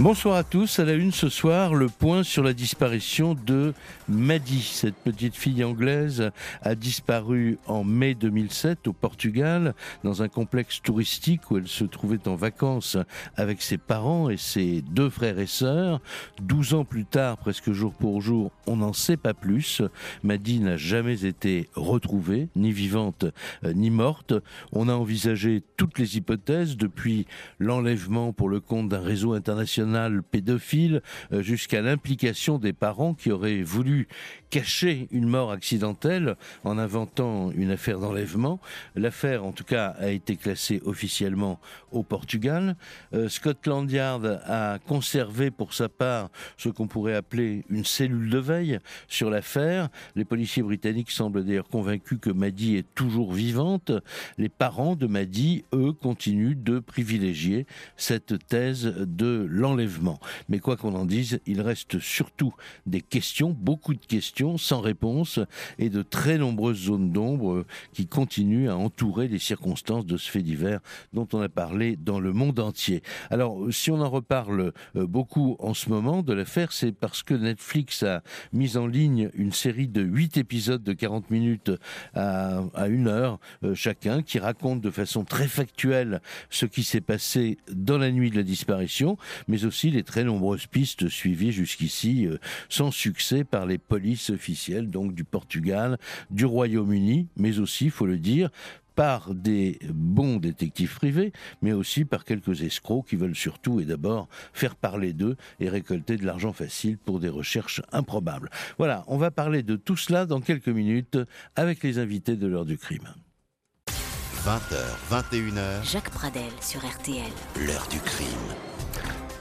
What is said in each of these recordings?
Bonsoir à tous. À la une ce soir, le point sur la disparition de Maddy. Cette petite fille anglaise a disparu en mai 2007 au Portugal, dans un complexe touristique où elle se trouvait en vacances avec ses parents et ses deux frères et sœurs. Douze ans plus tard, presque jour pour jour, on n'en sait pas plus. Maddy n'a jamais été retrouvée, ni vivante, euh, ni morte. On a envisagé toutes les hypothèses, depuis l'enlèvement pour le compte d'un réseau international pédophile euh, jusqu'à l'implication des parents qui auraient voulu cacher une mort accidentelle en inventant une affaire d'enlèvement. L'affaire, en tout cas, a été classée officiellement au Portugal. Euh, Scotland Yard a conservé pour sa part ce qu'on pourrait appeler une cellule de veille sur l'affaire. Les policiers britanniques semblent d'ailleurs convaincus que Maddy est toujours vivante. Les parents de Maddy, eux, continuent de privilégier cette thèse de l'enlèvement. Mais quoi qu'on en dise, il reste surtout des questions, beaucoup de questions sans réponse et de très nombreuses zones d'ombre qui continuent à entourer les circonstances de ce fait divers dont on a parlé dans le monde entier. Alors, si on en reparle euh, beaucoup en ce moment de l'affaire, c'est parce que Netflix a mis en ligne une série de 8 épisodes de 40 minutes à, à une heure euh, chacun qui raconte de façon très factuelle ce qui s'est passé dans la nuit de la disparition, mais aussi les très nombreuses pistes suivies jusqu'ici euh, sans succès par les polices officielle donc du Portugal, du Royaume-Uni, mais aussi, il faut le dire, par des bons détectives privés, mais aussi par quelques escrocs qui veulent surtout et d'abord faire parler d'eux et récolter de l'argent facile pour des recherches improbables. Voilà, on va parler de tout cela dans quelques minutes avec les invités de l'heure du crime. 20h, 21h. Jacques Pradel sur RTL. L'heure du crime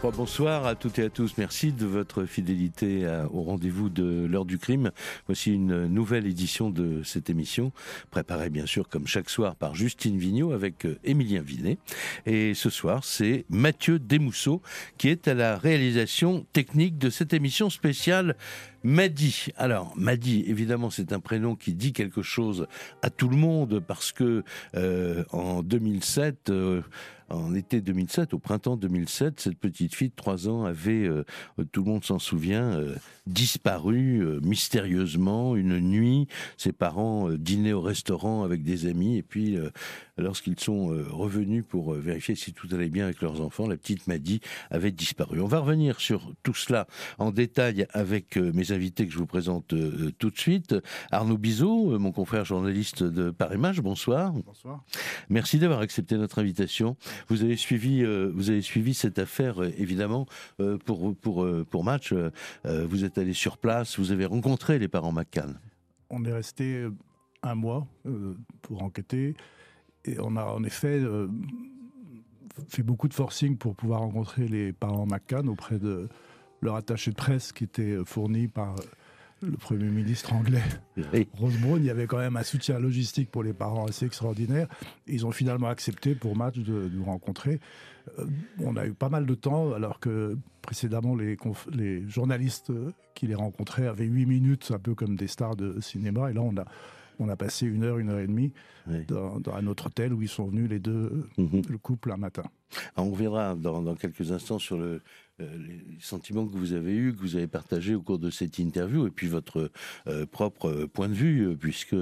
bonsoir à toutes et à tous. Merci de votre fidélité au rendez-vous de l'heure du crime. Voici une nouvelle édition de cette émission, préparée bien sûr comme chaque soir par Justine Vignot avec euh, Émilien Vinet. Et ce soir, c'est Mathieu Desmousseaux qui est à la réalisation technique de cette émission spéciale Madi. Alors, Madi, évidemment, c'est un prénom qui dit quelque chose à tout le monde parce que euh, en 2007, euh, en été 2007, au printemps 2007, cette petite fille de 3 ans avait, euh, tout le monde s'en souvient, disparu mystérieusement une nuit. Ses parents dînaient au restaurant avec des amis et puis lorsqu'ils sont revenus pour vérifier si tout allait bien avec leurs enfants, la petite Madi avait disparu. On va revenir sur tout cela en détail avec mes invités que je vous présente euh, tout de suite. Arnaud Bizot, euh, mon confrère journaliste de Paris Match, bonsoir. Bonsoir. Merci d'avoir accepté notre invitation. Vous avez suivi, euh, vous avez suivi cette affaire, évidemment, pour, pour, pour Match. vous êtes allé sur place, vous avez rencontré les parents McCann. On est resté un mois pour enquêter et on a en effet fait beaucoup de forcing pour pouvoir rencontrer les parents McCann auprès de leur attaché de presse qui était fourni par le Premier ministre anglais, Rose Brown. Il y avait quand même un soutien logistique pour les parents assez extraordinaire. ils ont finalement accepté pour Match de, nous rencontrer. Euh, on a eu pas mal de temps, alors que précédemment, les, les journalistes qui les rencontraient avaient huit minutes, un peu comme des stars de cinéma. Et là, on a, on a passé une heure, une heure et demie dans, un autre hôtel où ils sont venus les deux, mhm. le couple, un matin. on reviendra dans, quelques instants sur le, euh, les sentiments que vous avez eus, que vous avez partagés au cours de cette interview, et puis votre euh, propre point de vue, euh, puisque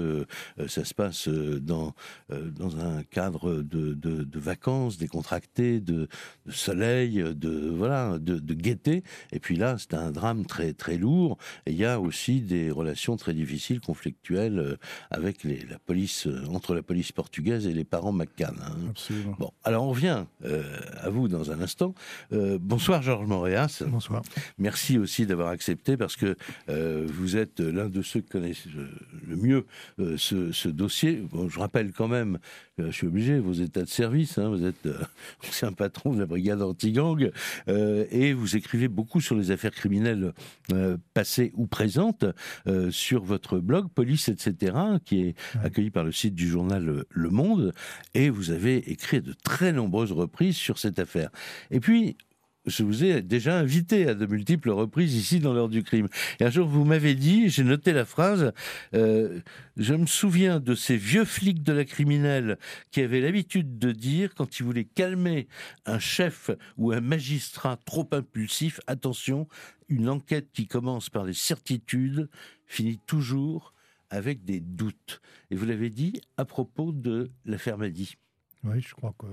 ça se passe dans, dans un cadre de, de, vacances, décontracté, de, de, soleil, de, voilà, de, gaieté. Et puis là, c'est un drame très, très lourd. Et il y a aussi des relations très difficiles, conflictuelles, avec les, la police, entre la police portugaise et les parents McCann. Hein. Absolument. Bon, alors on revient à vous dans un instant. bonsoir, Georges Montréas. Bonsoir. Merci aussi d'avoir accepté parce que euh, vous êtes l'un de ceux qui connaissent euh, le mieux euh, ce, dossier. je rappelle quand même, je suis obligé, vos états de service, hein, vous êtes ancien patron de la brigade anti-gang et vous écrivez beaucoup sur les affaires criminelles passées ou présentes sur votre blog Police, etc., qui est accueilli par le site du journal Le Monde et vous avez écrit de très nombreuses reprises sur cette affaire. Et puis, je vous ai déjà invité à de multiples reprises ici dans l'heure du crime. Et un jour, vous m'avez dit, j'ai noté la phrase, euh, je me souviens de ces vieux flics de la criminelle qui avaient l'habitude de dire, quand ils voulaient calmer un chef ou un magistrat trop impulsif, attention, une enquête qui commence par des certitudes finit toujours avec des doutes. Et vous l'avez dit à propos de l'affaire Madi. Oui, je crois que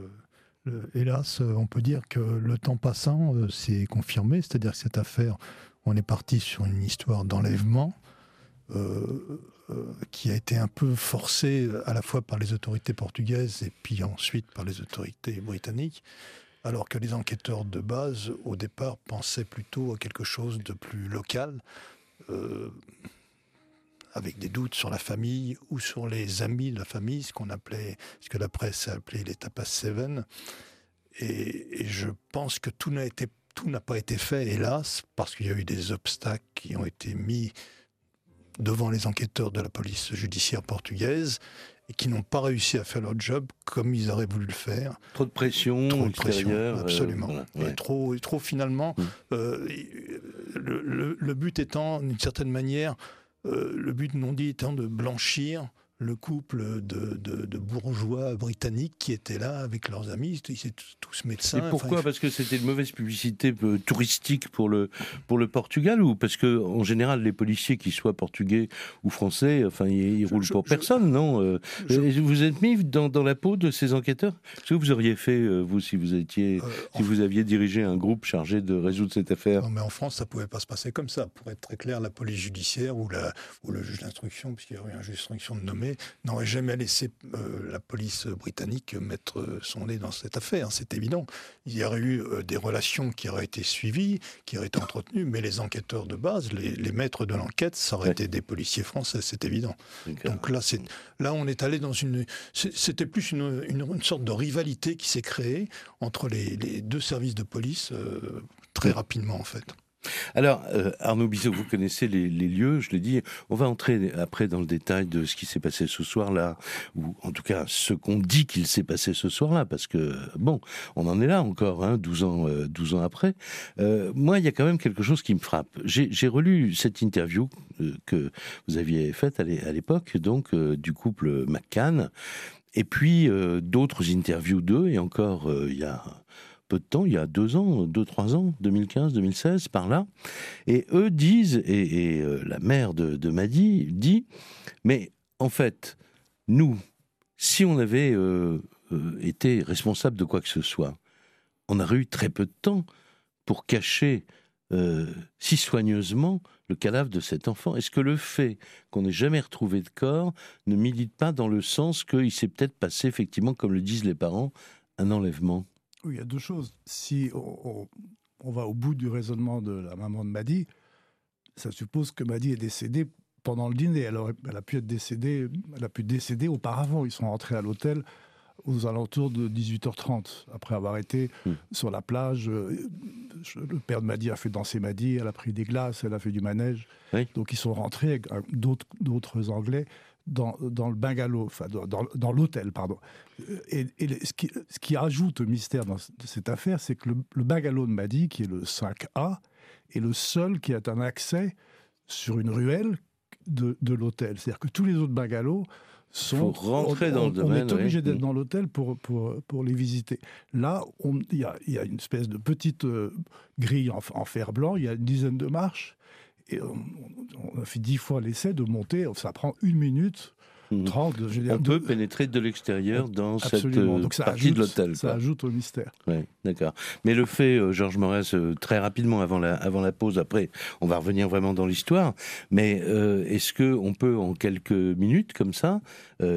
hélas, euh, on peut dire que le temps passant, s'est euh, confirmé. C'est-à-dire que cette affaire, on est parti sur une histoire d'enlèvement euh, qui a été un peu forcée à la fois par les autorités portugaises et puis ensuite par les autorités britanniques, alors que les enquêteurs de base, au départ, pensaient plutôt à quelque chose de plus local avec des doutes sur la famille ou sur les amis de la famille, ce qu'on appelait, ce que la presse a appelé les tapas seven. Et, je pense que tout n'a été, tout n'a pas été fait, hélas, parce qu'il y a eu des obstacles qui ont été mis devant les enquêteurs de la police judiciaire portugaise et qui n'ont pas réussi à faire leur job comme ils auraient voulu le faire. Trop de pression, trop de pression, euh, absolument. et trop, trop finalement, mm. euh, le, le, but étant, d'une certaine manière, euh, le but non dit étant de blanchir le couple de, bourgeois britanniques qui étaient là avec leurs amis, ils étaient tous médecins. Et pourquoi Parce que c'était une mauvaise publicité euh, touristique pour le, pour le Portugal ou parce que en général les policiers, qu'ils soient portugais ou français, enfin ils, roulent pour personne, non euh, Vous êtes mis dans, dans, la peau de ces enquêteurs? Ce que vous auriez fait euh, vous si vous étiez, si vous aviez dirigé un groupe chargé de résoudre cette affaire Non, mais en France ça pouvait pas se passer comme ça. Pour être très clair, la police judiciaire ou, la, ou le juge d'instruction, puisqu'il y avait un juge d'instruction de nommer n'aurait jamais laissé euh, la police britannique mettre euh, son nez dans cette affaire, c'est évident. Il y aurait eu euh, des relations qui auraient été suivies, qui auraient été entretenues, mais les enquêteurs de base, les, maîtres de l'enquête, ça aurait été des policiers français, c'est évident. Donc là, là, on est allé dans une... C'était plus une, une, sorte de rivalité qui s'est créée entre les, deux services de police très rapidement, en fait. Alors, euh, Arnaud Bizot, vous connaissez les, lieux, je l'ai dit. On va entrer après dans le détail de ce qui s'est passé ce soir-là, ou en tout cas ce qu'on dit qu'il s'est passé ce soir-là, parce que, bon, on en est là encore, hein, 12, ans, euh, 12 ans après. Euh, moi, il y a quand même quelque chose qui me frappe. J'ai relu cette interview que vous aviez faite à l'époque, donc, du couple McCann, et puis d'autres interviews d'eux, et encore, il y a peu de temps, il y a deux ans, deux, trois ans, 2015, 2016, par là. Et eux disent, et, euh, la mère de, de Madi dit, mais en fait, nous, si on avait euh, euh, été responsable de quoi que ce soit, on aurait eu très peu de temps pour cacher si soigneusement le cadavre de cet enfant. Est-ce que le fait qu'on n'ait jamais retrouvé de corps ne milite pas dans le sens qu'il s'est peut-être passé, effectivement, comme le disent les parents, un enlèvement? Oui, il y a deux choses. Si on, va au bout du raisonnement de la maman de Madi, ça suppose que Madi est décédée pendant le dîner. Elle, elle, a pu être décédée, elle a pu décéder auparavant. Ils sont rentrés à l'hôtel aux alentours de 18h30, après avoir été hmm. sur la plage. Euh, le père de Madi a fait danser Madi, elle a pris des glaces, elle a fait du manège. Donc ils sont rentrés avec d'autres Anglais dans, dans le bungalow, enfin dans, dans l'hôtel, pardon. Et, ce, qui, ce, qui, ajoute au mystère dans cette affaire, c'est que le, le, bungalow de Madi, qui est le 5A, est le seul qui a un accès sur une ruelle de, de l'hôtel. C'est-à-dire que tous les autres bungalows sont. rentrer dans le domaine. On est obligé d'être dans l'hôtel pour, pour, pour, les visiter. Là, il y a, y a, une espèce de petite euh, grille en, en, fer blanc, il y a une dizaine de marches on, a fait dix fois l'essai de monter, ça prend une minute. 30, je on peut pénétrer de l'extérieur dans cette euh, partie de l'hôtel. Ça ajoute au mystère. Oui, d'accord. Mais le fait, euh, Georges Morès, euh, très rapidement avant la, avant la pause, après, on va revenir vraiment dans l'histoire, mais est-ce qu'on peut, en quelques minutes, comme ça,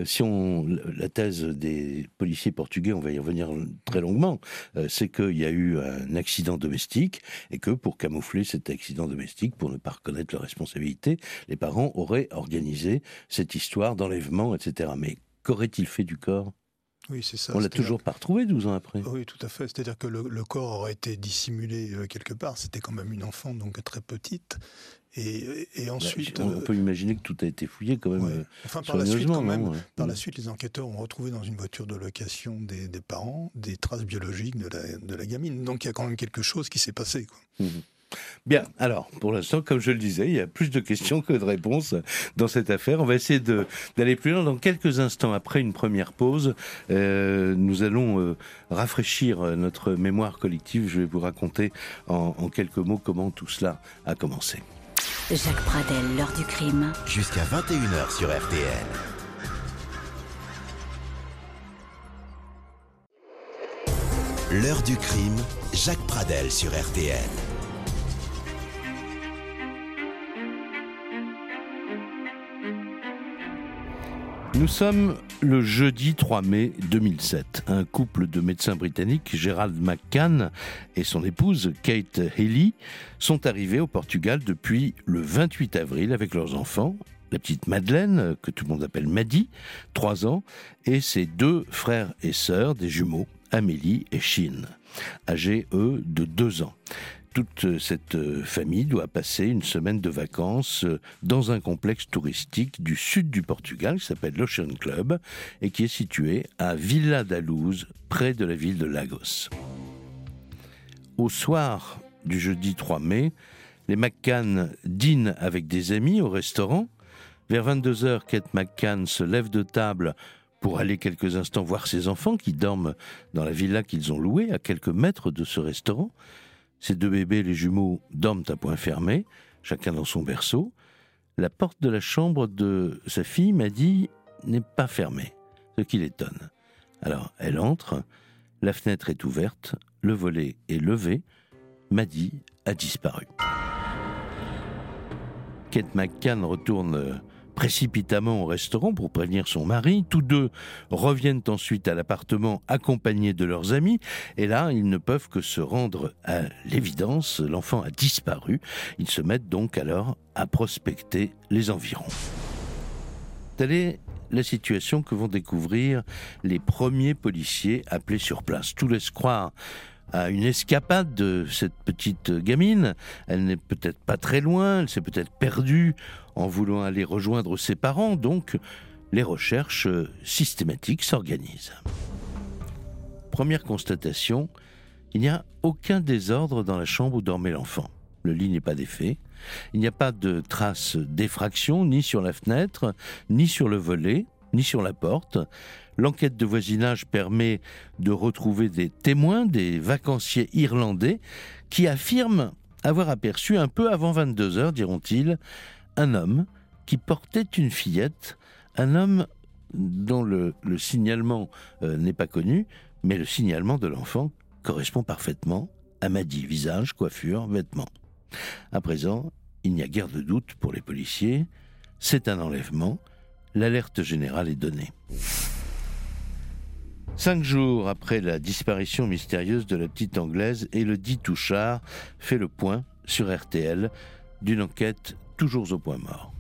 si on. La thèse des policiers portugais, on va y revenir très longuement, c'est qu'il y a eu un accident domestique et que pour camoufler cet accident domestique, pour ne pas reconnaître leur responsabilité, les parents auraient organisé cette histoire etc. Mais qu'aurait-il fait du corps? Oui, c'est ça. On l'a toujours pas retrouvé 12 ans après. Oui, tout à fait. C'est-à-dire que le, corps aurait été dissimulé euh, quelque part. C'était quand même une enfant, donc très petite. Et, bah, ensuite, on, peut imaginer que tout a été fouillé quand même. Enfin, par la suite, quand même, par la mm. suite, les enquêteurs ont retrouvé dans une voiture de location des, parents des traces biologiques de la, de la, gamine. Donc il y a quand même quelque chose qui s'est passé. Quoi. Mm-hmm. Bien, alors pour l'instant, comme je le disais, il y a plus de questions que de réponses dans cette affaire. On va essayer d'aller plus loin dans quelques instants. Après une première pause, euh, nous allons euh, rafraîchir notre mémoire collective. Je vais vous raconter en, en quelques mots comment tout cela a commencé. Jacques Pradel, l'heure du crime. Jusqu'à 21h sur RTL. L'heure du crime, Jacques Pradel sur RTL. Nous sommes le jeudi 3 mai 2007. Un couple de médecins britanniques, Gerald McCann et son épouse Kate Haley, sont arrivés au Portugal depuis le 28 avril avec leurs enfants, la petite Madeleine, que tout le monde appelle Maddy, 3 ans, et ses deux frères et sœurs, des jumeaux, Amélie et Shin, âgés eux de 2 ans toute cette famille doit passer une semaine de vacances dans un complexe touristique du sud du Portugal qui s'appelle l'Ocean Club et qui est situé à Villa da Luz, près de la ville de Lagos. Au soir du jeudi 3 mai, les McCann dînent avec des amis au restaurant. Vers 22h, Kate McCann se lève de table pour aller quelques instants voir ses enfants qui dorment dans la villa qu'ils ont louée à quelques mètres de ce restaurant. Ces deux bébés, les jumeaux, dorment à point fermé, chacun dans son berceau. La porte de la chambre de sa fille m'a n'est pas fermée, ce qui l'étonne. Alors elle entre, la fenêtre est ouverte, le volet est levé, Maddy a disparu. Kate McCann retourne précipitamment au restaurant pour prévenir son mari. Tous deux reviennent ensuite à l'appartement accompagnés de leurs amis. Et là, ils ne peuvent que se rendre à l'évidence. L'enfant a disparu. Ils se mettent donc alors à prospecter les environs. Telle est la situation que vont découvrir les premiers policiers appelés sur place. Tout laisse croire à une escapade de cette petite gamine. Elle n'est peut-être pas très loin, elle s'est peut-être perdue en voulant aller rejoindre ses parents, donc les recherches systématiques s'organisent. Première constatation, il n'y a aucun désordre dans la chambre où dormait l'enfant. Le lit n'est pas défait, il n'y a pas de traces d'effraction ni sur la fenêtre, ni sur le volet, ni sur la porte. L'enquête de voisinage permet de retrouver des témoins, des vacanciers irlandais, qui affirment avoir aperçu un peu avant 22 heures, diront-ils, un homme qui portait une fillette, un homme dont le, signalement euh, n'est pas connu, mais le signalement de l'enfant correspond parfaitement à Maddy, visage, coiffure, vêtements. À présent, il n'y a guère de doute pour les policiers, c'est un enlèvement, l'alerte générale est donnée. Cinq jours après la disparition mystérieuse de la petite Anglaise, Elodie Touchard fait le point sur RTL d'une enquête toujours au point mort.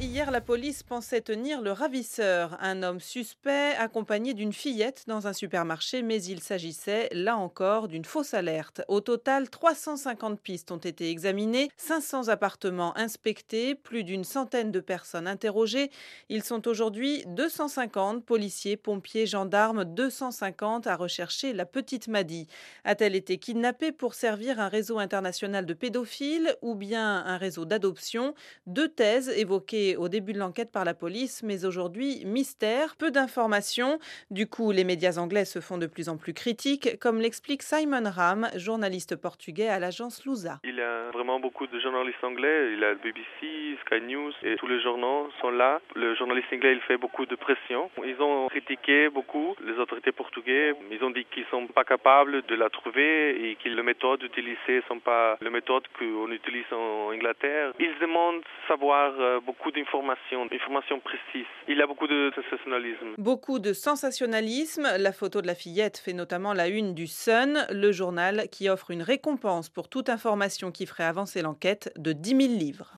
Hier, la police pensait tenir le ravisseur, un homme suspect accompagné d'une fillette dans un supermarché, mais il s'agissait, là encore, d'une fausse alerte. Au total, 350 pistes ont été examinées, 500 appartements inspectés, plus d'une centaine de personnes interrogées. Ils sont aujourd'hui 250 policiers, pompiers, gendarmes, 250 à rechercher la petite Maddy. A-t-elle été kidnappée pour servir un réseau international de pédophiles ou bien un réseau d'adoption? Deux thèses évoquées au début de l'enquête par la police, mais aujourd'hui, mystère, peu d'informations. Du coup, les médias anglais se font de plus en plus critiques, comme l'explique Simon Ram, journaliste portugais à l'agence Lusa. Il y a vraiment beaucoup de journalistes anglais, il y a BBC, Sky News, et tous les journaux sont là. Le journaliste anglais, il fait beaucoup de pression. Ils ont critiqué beaucoup les autorités portugaises. Ils ont dit qu'ils sont pas capables de la trouver et que les méthodes utilisées sont pas les méthodes qu'on utilise en Angleterre. Ils demandent savoir euh, beaucoup de informations, informations précises. Il y a beaucoup de sensationnalisme. Beaucoup de sensationnalisme. La photo de la fillette fait notamment la une du Sun, le journal qui offre une récompense pour toute information qui ferait avancer l'enquête de 10 000 livres.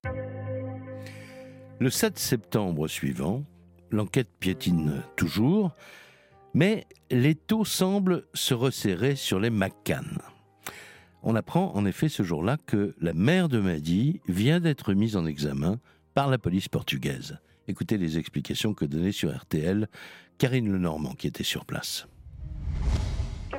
Le 7 septembre suivant, l'enquête piétine toujours. Mais les taux semblent se resserrer sur les McCann. On apprend en effet ce jour-là que la mère de Maddy vient d'être mise en examen par la police portugaise. Écoutez les explications que donnait sur RTL Karine Lenormand qui était sur place.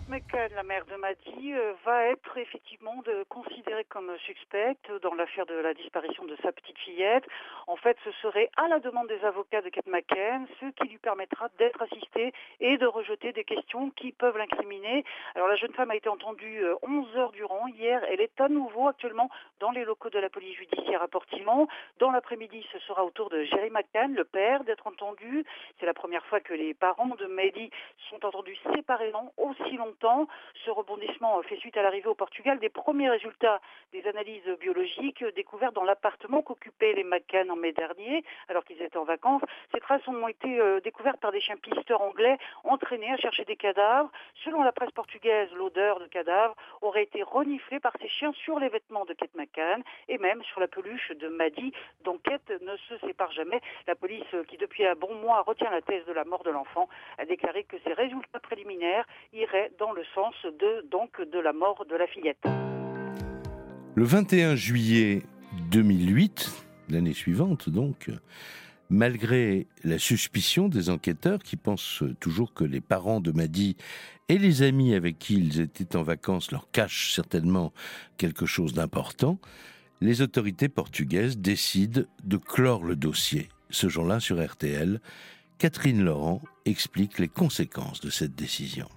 McCann, la mère de Maddy, euh, va être effectivement de, considérée comme suspecte dans l'affaire de la disparition de sa petite fillette. En fait, ce serait à la demande des avocats de Kate McCann, ce qui lui permettra d'être assistée et de rejeter des questions qui peuvent l'incriminer. Alors la jeune femme a été entendue 11 euh, heures durant hier. Elle est à nouveau actuellement dans les locaux de la police judiciaire à Portimont. Dans l'après-midi, ce sera au tour de Jerry McCann, le père, d'être entendu. C'est la première fois que les parents de Maddy sont entendus séparément aussi longtemps ce rebondissement fait suite à l'arrivée au Portugal des premiers résultats des analyses biologiques découvertes dans l'appartement qu'occupaient les McCann en mai dernier, alors qu'ils étaient en vacances. Ces traces ont été euh, découvertes par des chiens pisteurs anglais entraînés à chercher des cadavres. Selon la presse portugaise, l'odeur de cadavres aurait été reniflée par ces chiens sur les vêtements de Kate McCann et même sur la peluche de Maddy, dont Kate ne se sépare jamais. La police, qui depuis un bon mois retient la thèse de la mort de l'enfant, a déclaré que ces résultats préliminaires iraient dans le sens de, donc, de la mort de la fillette. Le 21 juillet 2008, l'année suivante donc, malgré la suspicion des enquêteurs qui pensent toujours que les parents de Maddy et les amis avec qui ils étaient en vacances leur cachent certainement quelque chose d'important, les autorités portugaises décident de clore le dossier. Ce jour-là, sur RTL, Catherine Laurent explique les conséquences de cette décision.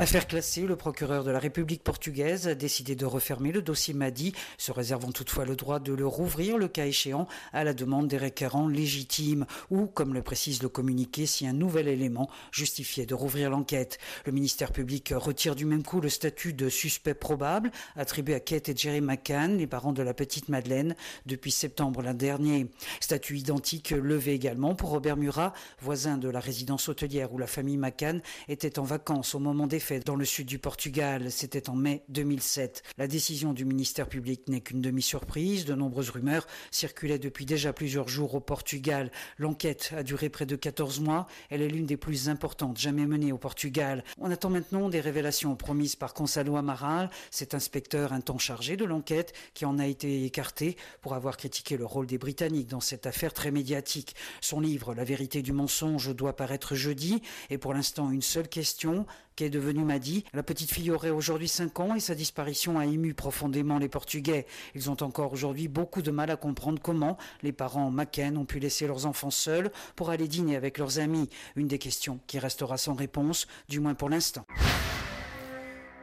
Affaire classée, le procureur de la République portugaise a décidé de refermer le dossier Madi, se réservant toutefois le droit de le rouvrir le cas échéant à la demande des requérants légitimes ou, comme le précise le communiqué, si un nouvel élément justifiait de rouvrir l'enquête. Le ministère public retire du même coup le statut de suspect probable attribué à Kate et Jerry McCann, les parents de la petite Madeleine, depuis septembre l'an dernier. Statut identique levé également pour Robert Murat, voisin de la résidence hôtelière où la famille McCann était en vacances au moment des dans le sud du Portugal. C'était en mai 2007. La décision du ministère public n'est qu'une demi-surprise. De nombreuses rumeurs circulaient depuis déjà plusieurs jours au Portugal. L'enquête a duré près de 14 mois. Elle est l'une des plus importantes jamais menées au Portugal. On attend maintenant des révélations promises par Gonçalo Amaral, cet inspecteur un temps chargé de l'enquête qui en a été écarté pour avoir critiqué le rôle des Britanniques dans cette affaire très médiatique. Son livre La vérité du mensonge doit paraître jeudi et pour l'instant une seule question qu'est devenue Madi. La petite fille aurait aujourd'hui 5 ans et sa disparition a ému profondément les Portugais. Ils ont encore aujourd'hui beaucoup de mal à comprendre comment les parents Macken ont pu laisser leurs enfants seuls pour aller dîner avec leurs amis. Une des questions qui restera sans réponse, du moins pour l'instant.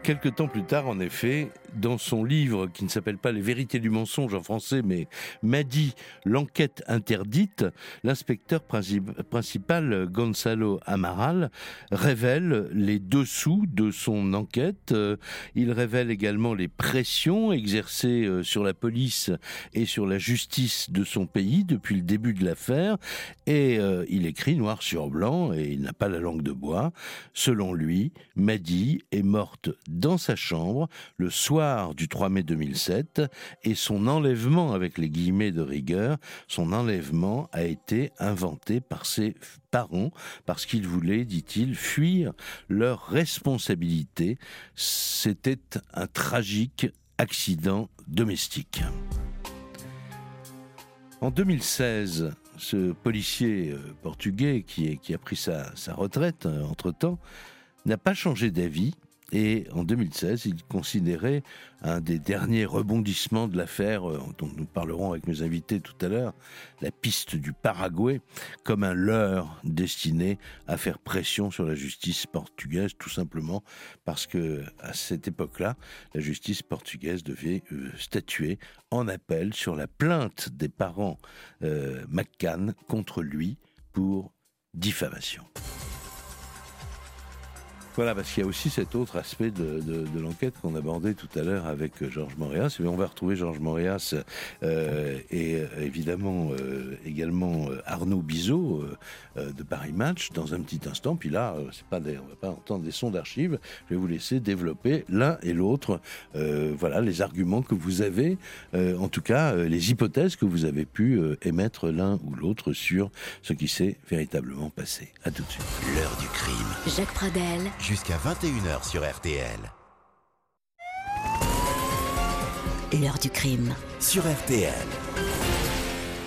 Quelque temps plus tard, en effet, dans son livre qui ne s'appelle pas Les vérités du mensonge en français, mais Madi, l'enquête interdite, l'inspecteur principal Gonzalo Amaral révèle les dessous de son enquête. Euh, il révèle également les pressions exercées euh, sur la police et sur la justice de son pays depuis le début de l'affaire. Et euh, il écrit noir sur blanc, et il n'a pas la langue de bois. Selon lui, Madi est morte dans sa chambre le soir du 3 mai 2007 et son enlèvement avec les guillemets de rigueur, son enlèvement a été inventé par ses parents parce qu'ils voulaient, dit-il, fuir leur responsabilité. C'était un tragique accident domestique. En 2016, ce policier euh, portugais qui, a pris sa, sa retraite euh, entre-temps n'a pas changé d'avis et en 2016, il considérait un des derniers rebondissements de l'affaire, euh, dont nous parlerons avec mes invités tout à l'heure, la piste du Paraguay, comme un leurre destiné à faire pression sur la justice portugaise, tout simplement parce que à cette époque-là, la justice portugaise devait euh, statuer en appel sur la plainte des parents euh, McCann contre lui pour diffamation. Voilà, parce qu'il y a aussi cet autre aspect de, l'enquête qu'on abordait tout à l'heure avec euh, Georges Moréas. On va retrouver Georges Moréas euh, et euh, évidemment également Arnaud Bizot de Paris Match dans un petit instant. Puis là, c'est pas on va pas entendre des sons d'archives. Je vais vous laisser développer l'un et l'autre. voilà les arguments que vous avez, en tout cas les hypothèses que vous avez pu émettre l'un ou l'autre sur ce qui s'est véritablement passé. À tout de suite. L'heure du crime. Jacques Pradel jusqu'à 21h sur RTL. L'heure du crime. Sur RTL.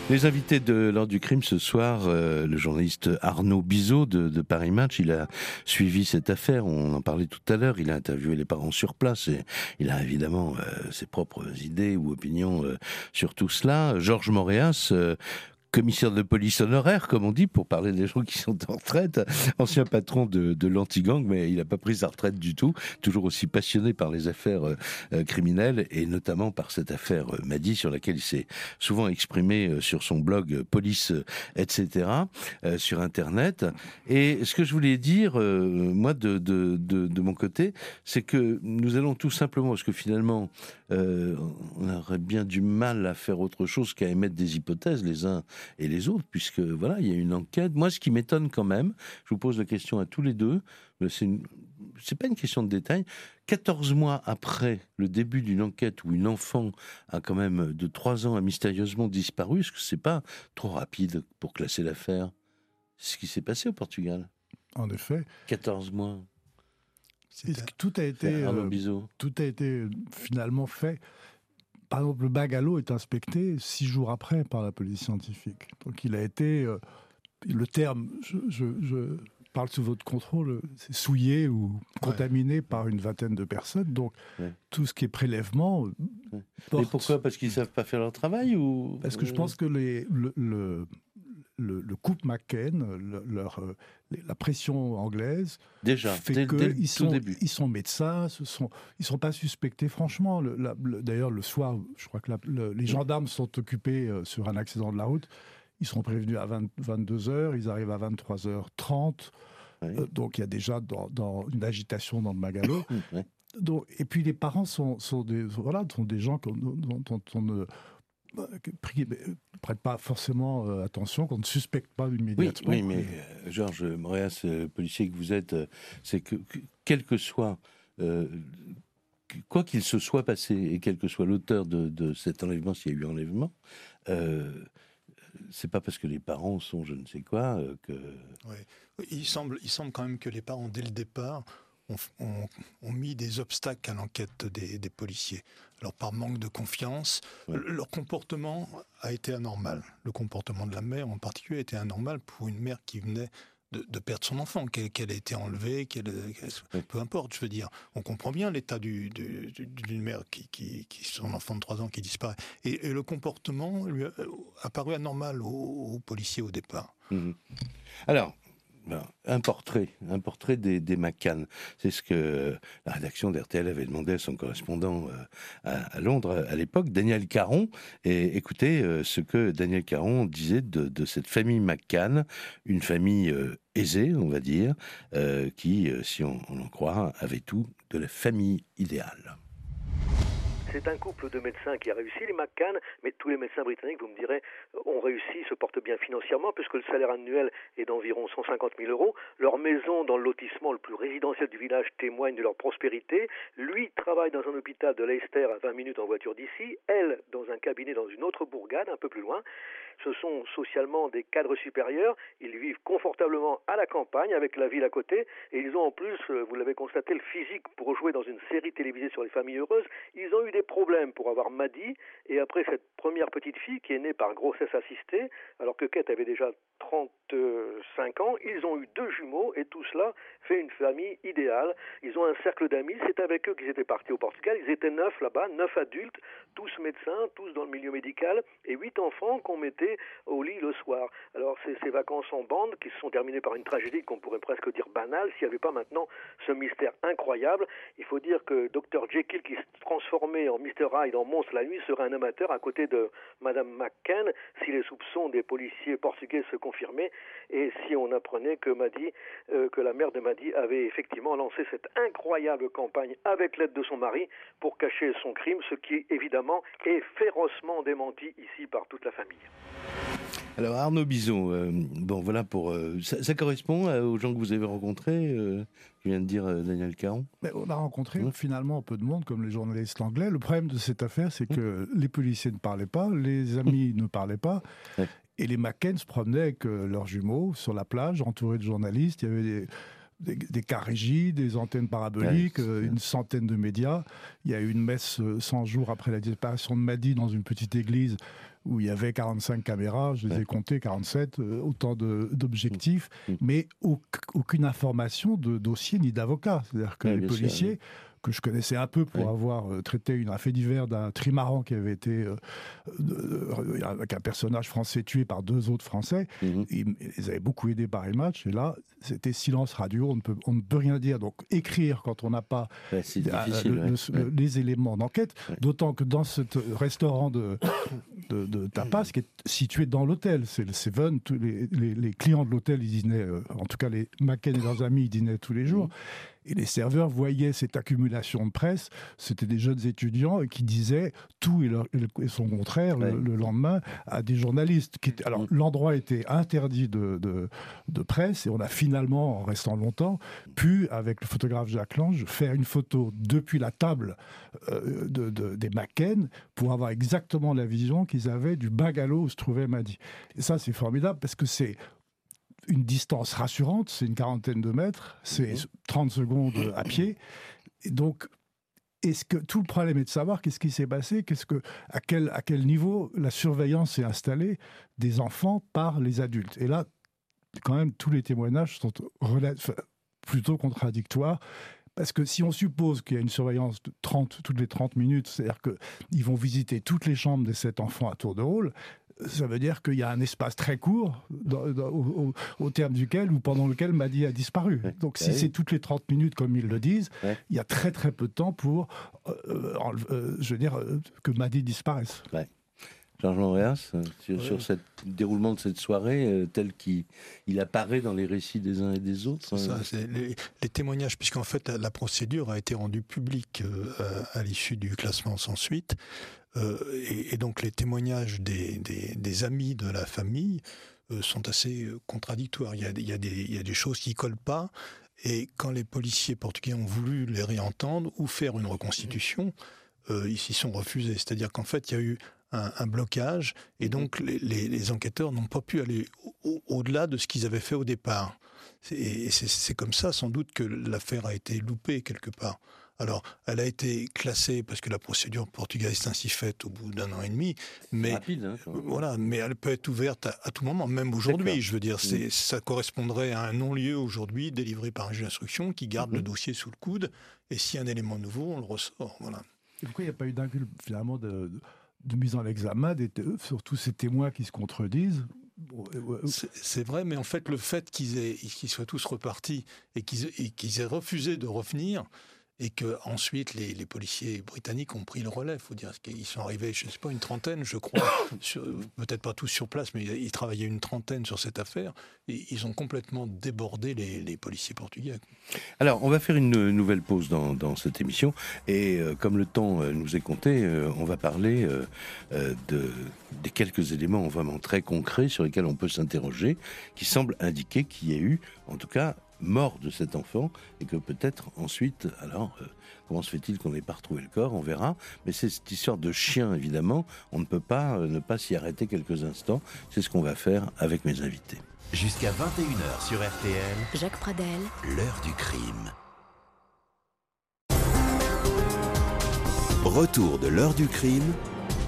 Les invités de l'heure du crime ce soir, euh, le journaliste Arnaud Bizot de, Paris Match, il a suivi cette affaire, on en parlait tout à l'heure, il a interviewé les parents sur place et il a évidemment euh, ses propres idées ou opinions euh, sur tout cela. Georges Moréas, commissaire de police honoraire, comme on dit, pour parler des gens qui sont en retraite, ancien patron de, de l'anti-gang, mais il n'a pas pris sa retraite du tout, toujours aussi passionné par les affaires euh, euh, criminelles, et notamment par cette affaire euh, Madi, sur laquelle il s'est souvent exprimé sur son blog Police, etc., sur Internet. Et ce que je voulais dire, moi, de, de, de, de mon côté, c'est que nous allons tout simplement, parce que finalement, on aurait bien du mal à faire autre chose qu'à émettre des hypothèses les uns et les autres, puisque voilà, il y a une enquête. Moi, ce qui m'étonne quand même, je vous pose la question à tous les deux, c'est une... pas une question de détail. 14 mois après le début d'une enquête où une enfant a quand même de 3 ans a mystérieusement disparu, est-ce que c'est pas trop rapide pour classer l'affaire? C'est ce qui s'est passé au Portugal. En effet. 14 mois. Tout a été, euh, tout a été finalement fait? Par exemple, le bagalo est inspecté six jours après par la police scientifique. Donc il a été, euh, le terme, je, parle sous votre contrôle, c'est souillé ou contaminé par une vingtaine de personnes. Donc tout ce qui est prélèvement. Euh, Mais pourquoi? Parce qu'ils ne savent pas faire leur travail ou Parce que je pense que les, le, le, couple McCain, leur, euh, la pression anglaise, déjà fait qu'ils sont, ils sont médecins, ce sont, ils sont pas suspectés franchement. D'ailleurs, le soir, je crois que les gendarmes sont occupés euh, sur un accident de la route. Ils sont prévenus à 22 h ils arrivent à 23h30. Euh, donc il y a déjà dans, une agitation dans le Magalo. donc, et puis les parents sont, sont, des, voilà, sont des gens dont, dont on ne prête pas forcément euh, attention, qu'on ne suspecte pas immédiatement. Oui, mais euh, Georges Moréas, policier que vous êtes, c'est que, quel que soit, quoi qu'il se soit passé et quel que soit l'auteur de, cet enlèvement, s'il y a eu enlèvement, c'est pas parce que les parents sont je ne sais quoi que. Il semble, il semble quand même que les parents, dès le départ, ont, mis des obstacles à l'enquête des, policiers. Alors par manque de confiance, leur comportement a été anormal. Le comportement de la mère en particulier a été anormal pour une mère qui venait de, perdre son enfant, qu'elle ait été enlevée, qu'elle, peu importe, je veux dire. On comprend bien l'état d'une mère qui, qui, son enfant de 3 ans qui disparaît. Et, le comportement lui a, paru anormal aux, policiers au départ. Mmh Alors, un portrait, un portrait des, des C'est ce que la rédaction d'RTL avait demandé à son correspondant euh, à, Londres à l'époque, Daniel Caron. Et écoutez euh, ce que Daniel Caron disait de, cette famille McCann, une famille euh, aisée, on va dire, qui, si on en croit, avait tout de la famille idéale. C'est un couple de médecins qui a réussi, les McCann, mais tous les médecins britanniques, vous me direz, ont réussi, se portent bien financièrement, puisque le salaire annuel est d'environ 150 000 euros. Leur maison dans le lotissement le plus résidentiel du village témoigne de leur prospérité. Lui travaille dans un hôpital de Leicester à 20 minutes en voiture d'ici, elle dans un cabinet dans une autre bourgade, un peu plus loin. Ce sont socialement des cadres supérieurs, ils vivent confortablement à la campagne avec la ville à côté, et ils ont en plus, euh, vous l'avez constaté, le physique pour jouer dans une série télévisée sur les familles heureuses. Ils ont eu des problèmes pour avoir Maddy, et après cette première petite fille qui est née par grossesse assistée, alors que Kate avait déjà 35 ans, ils ont eu deux jumeaux, et tout cela fait une famille idéale. Ils ont un cercle d'amis, c'est avec eux qu'ils étaient partis au Portugal, ils étaient neuf là-bas, neuf adultes, tous médecins, tous dans le milieu médical, et huit enfants qu'on mettait au lit le soir. Alors ces, ces vacances en bande qui se sont terminées par une tragédie qu'on pourrait presque dire banale s'il n'y avait pas maintenant ce mystère incroyable. Il faut dire que Dr Jekyll qui se transformait en Mr. Hyde en Monstre la nuit serait un amateur à côté de Madame McCann si les soupçons des policiers portugais se confirmaient et si on apprenait que Maddy, euh, que la mère de Maddy avait effectivement lancé cette incroyable campagne avec l'aide de son mari pour cacher son crime, ce qui évidemment est férocement démenti ici par toute la famille. Alors Arnaud Bison, euh, bon voilà pour euh, ça, correspond aux gens que vous avez rencontrés, euh, vient de dire Daniel Caron. Mais on a rencontré finalement peu de monde comme les journalistes anglais. Le problème de cette affaire, c'est que les policiers ne parlaient pas, les amis ne parlaient pas. Et les McCain se promenaient avec leurs jumeaux sur la plage, entourés de journalistes. Il y avait des, des, des cas rigides, des antennes paraboliques, euh, une centaine de médias. Il y a eu une messe 100 euh, jours après la disparition de Madi dans une petite église où il y avait 45 caméras, je les ai comptées, 47, euh, autant d'objectifs, mmh. Mmh. mais aucune information de dossier ni d'avocat. C'est-à-dire que les policiers que je connaissais un peu pour avoir euh, traité un fait divers d'un trimaran qui avait été euh, euh, avec un personnage français tué par deux autres Français. Mhm. Ils, avaient beaucoup aidé par les matchs. Et là, c'était silence radio. On ne peut, on ne peut rien dire. Donc écrire quand on n'a pas les éléments d'enquête, d'autant que dans ce restaurant de, de, tapas qui est situé dans l'hôtel, c'est le Seven. Tous les, les, clients de l'hôtel, ils dînaient, en tout cas les Macken et leurs amis, ils dînaient tous les jours. Mhm. Et les serveurs voyaient cette accumulation de presse. C'était des jeunes étudiants qui disaient tout et, son contraire le, lendemain à des journalistes. Qui alors, mm. l'endroit était interdit de, de, presse et on a finalement, en restant longtemps, pu, avec le photographe Jacques Lange, faire une photo depuis la table euh, de, des Macken pour avoir exactement la vision qu'ils avaient du bungalow où se trouvait Madi. Et ça, c'est formidable parce que c'est une distance rassurante, c'est une quarantaine de mètres, c'est 30 mhm. secondes à pied. Et donc, est-ce que tout le problème est de savoir qu'est-ce qui s'est passé, qu'est-ce que, à quel, à quel niveau la surveillance est installée des enfants par les adultes. Et là, quand même, tous les témoignages sont plutôt contradictoires. Parce que si on suppose qu'il y a une surveillance de 30, toutes les 30 minutes, c'est-à-dire qu'ils vont visiter toutes les chambres de cet enfant à tour de rôle, ça veut dire qu'il y a un espace très court au, terme duquel ou pendant lequel Madi a disparu. Donc si bah c'est toutes les 30 minutes comme ils le disent, il y a très très peu de temps pour, euh, euh, euh, je veux dire, que Madi disparaisse. Jean-Jean sur, sur ce déroulement de cette soirée, tel qu'il apparaît dans les récits des uns et des autres ça, les, les, témoignages, puisqu'en fait la procédure a été rendue publique à l'issue du classement sans suite. Euh, et, donc les témoignages des, des, amis de la famille euh, sont assez euh, contradictoires. Il y, a, il, y a des, il y a des choses qui collent pas. Et quand les policiers portugais ont voulu les réentendre ou faire une reconstitution, ils s'y sont refusés. C'est-à-dire qu'en fait, il y a eu un, blocage et mhm. donc les, les, enquêteurs n'ont pas pu aller au-delà de ce qu'ils avaient fait au départ. Et c'est comme ça, sans doute, que l'affaire a été loupée quelque part. Alors, elle a été classée parce que la procédure portugaise est ainsi faite au bout d'un an et demi, mais rapide, hein, voilà, mais elle peut être ouverte à, tout moment, même aujourd'hui. Je veux dire, mm. ça correspondrait à un non-lieu aujourd'hui délivré par un juge d'instruction qui garde le mm-hmm. dossier sous le coude, et si un élément nouveau, on le ressort. Voilà. Et pourquoi il n'y a pas eu d'inculpe finalement de, mise en examen sur tous ces témoins qui se contredisent. C'est vrai, mais en fait, le fait qu'ils soient tous repartis et qu'ils aient refusé de revenir, et que ensuite les, policiers britanniques ont pris le relais. Faut dire qu'ils sont arrivés, je ne sais pas, une trentaine, je crois, peut-être pas tous sur place, mais ils travaillaient une trentaine sur cette affaire. Et ils ont complètement débordé les, policiers portugais. Alors, on va faire une nouvelle pause dans, cette émission, et euh, comme le temps euh, nous est compté, euh, on va parler de, des quelques éléments vraiment très concrets sur lesquels on peut s'interroger, qui semblent indiquer qu'il y a eu, en tout cas, mort de cet enfant et que peut-être ensuite, alors, euh, comment se fait-il qu'on n'ait pas retrouvé le corps On verra. Mais c'est cette histoire de chien, évidemment, on ne peut pas euh, ne pas s'y arrêter quelques instants. C'est ce qu'on va faire avec mes invités. Jusqu'à 21h sur RTL. Jacques Pradel. L'heure du crime. Retour de l'heure du crime.